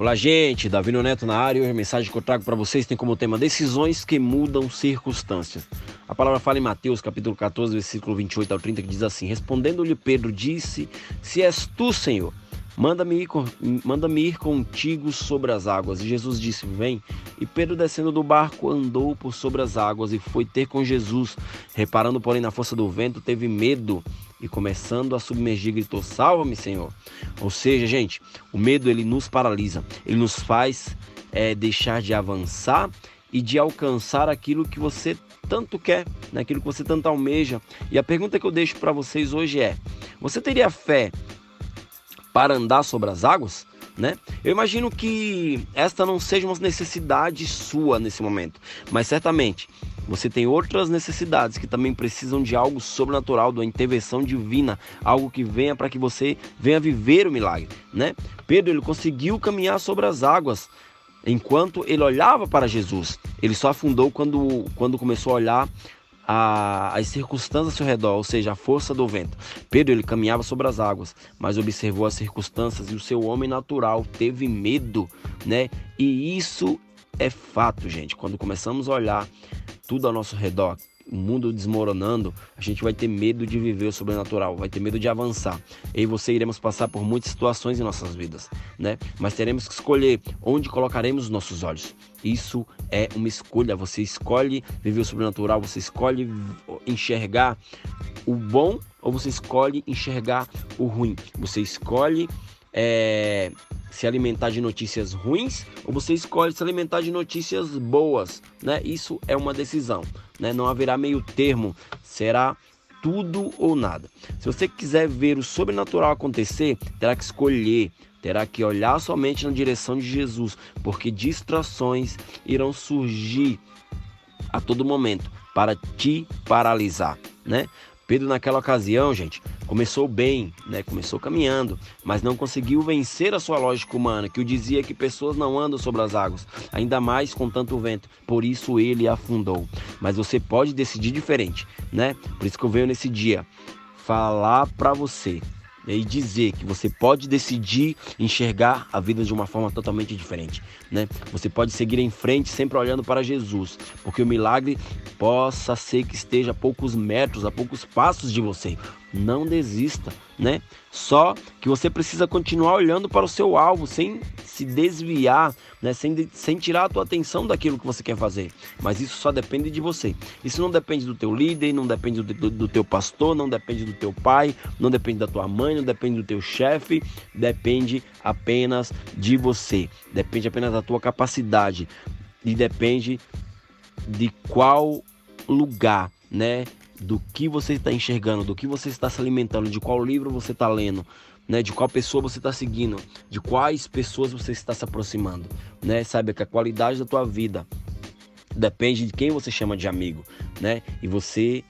Olá, gente. Davi Neto na área. Hoje a mensagem que eu trago para vocês tem como tema decisões que mudam circunstâncias. A palavra fala em Mateus, capítulo 14, versículo 28 ao 30, que diz assim: Respondendo-lhe Pedro, disse: Se és tu, Senhor, Manda-me ir, manda ir contigo sobre as águas. E Jesus disse: Vem. E Pedro, descendo do barco, andou por sobre as águas e foi ter com Jesus. Reparando, porém, na força do vento, teve medo e, começando a submergir, gritou: Salva-me, Senhor. Ou seja, gente, o medo ele nos paralisa, ele nos faz é, deixar de avançar e de alcançar aquilo que você tanto quer, né? aquilo que você tanto almeja. E a pergunta que eu deixo para vocês hoje é: você teria fé para andar sobre as águas, né? Eu imagino que esta não seja uma necessidade sua nesse momento, mas certamente você tem outras necessidades que também precisam de algo sobrenatural, de uma intervenção divina, algo que venha para que você venha viver o milagre, né? Pedro ele conseguiu caminhar sobre as águas enquanto ele olhava para Jesus. Ele só afundou quando, quando começou a olhar a, as circunstâncias ao seu redor, ou seja, a força do vento. Pedro ele caminhava sobre as águas, mas observou as circunstâncias e o seu homem natural teve medo, né? E isso é fato, gente. Quando começamos a olhar tudo ao nosso redor, o mundo desmoronando, a gente vai ter medo de viver o sobrenatural, vai ter medo de avançar. Eu e você iremos passar por muitas situações em nossas vidas, né? Mas teremos que escolher onde colocaremos os nossos olhos. Isso é uma escolha. Você escolhe viver o sobrenatural, você escolhe enxergar o bom ou você escolhe enxergar o ruim. Você escolhe é, se alimentar de notícias ruins ou você escolhe se alimentar de notícias boas, né? Isso é uma decisão, né? Não haverá meio termo, será tudo ou nada. Se você quiser ver o sobrenatural acontecer, terá que escolher, terá que olhar somente na direção de Jesus, porque distrações irão surgir a todo momento para te paralisar, né? Pedro naquela ocasião, gente, começou bem, né? Começou caminhando, mas não conseguiu vencer a sua lógica humana, que o dizia que pessoas não andam sobre as águas, ainda mais com tanto vento. Por isso ele afundou. Mas você pode decidir diferente, né? Por isso que eu venho nesse dia falar para você e dizer que você pode decidir enxergar a vida de uma forma totalmente diferente, né? Você pode seguir em frente sempre olhando para Jesus, porque o milagre possa ser que esteja a poucos metros, a poucos passos de você. Não desista, né? Só que você precisa continuar olhando para o seu alvo, sem se desviar, né? sem, sem tirar a tua atenção daquilo que você quer fazer. Mas isso só depende de você. Isso não depende do teu líder, não depende do, do, do teu pastor, não depende do teu pai, não depende da tua mãe, não depende do teu chefe, depende apenas de você. Depende apenas da tua capacidade e depende de qual lugar, né? Do que você está enxergando, do que você está se alimentando, de qual livro você está lendo, né? De qual pessoa você está seguindo, de quais pessoas você está se aproximando, né? Sabe que a qualidade da tua vida depende de quem você chama de amigo, né? E você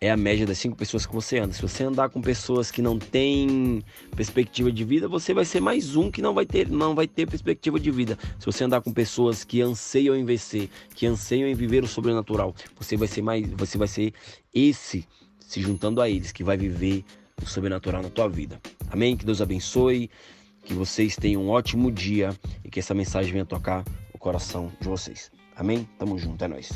é a média das cinco pessoas que você anda. Se você andar com pessoas que não têm perspectiva de vida, você vai ser mais um que não vai ter, não vai ter perspectiva de vida. Se você andar com pessoas que anseiam em vencer, que anseiam em viver o sobrenatural, você vai ser mais, você vai ser esse se juntando a eles que vai viver o sobrenatural na tua vida. Amém? Que Deus abençoe, que vocês tenham um ótimo dia e que essa mensagem venha tocar o coração de vocês. Amém? Tamo junto, é nóis.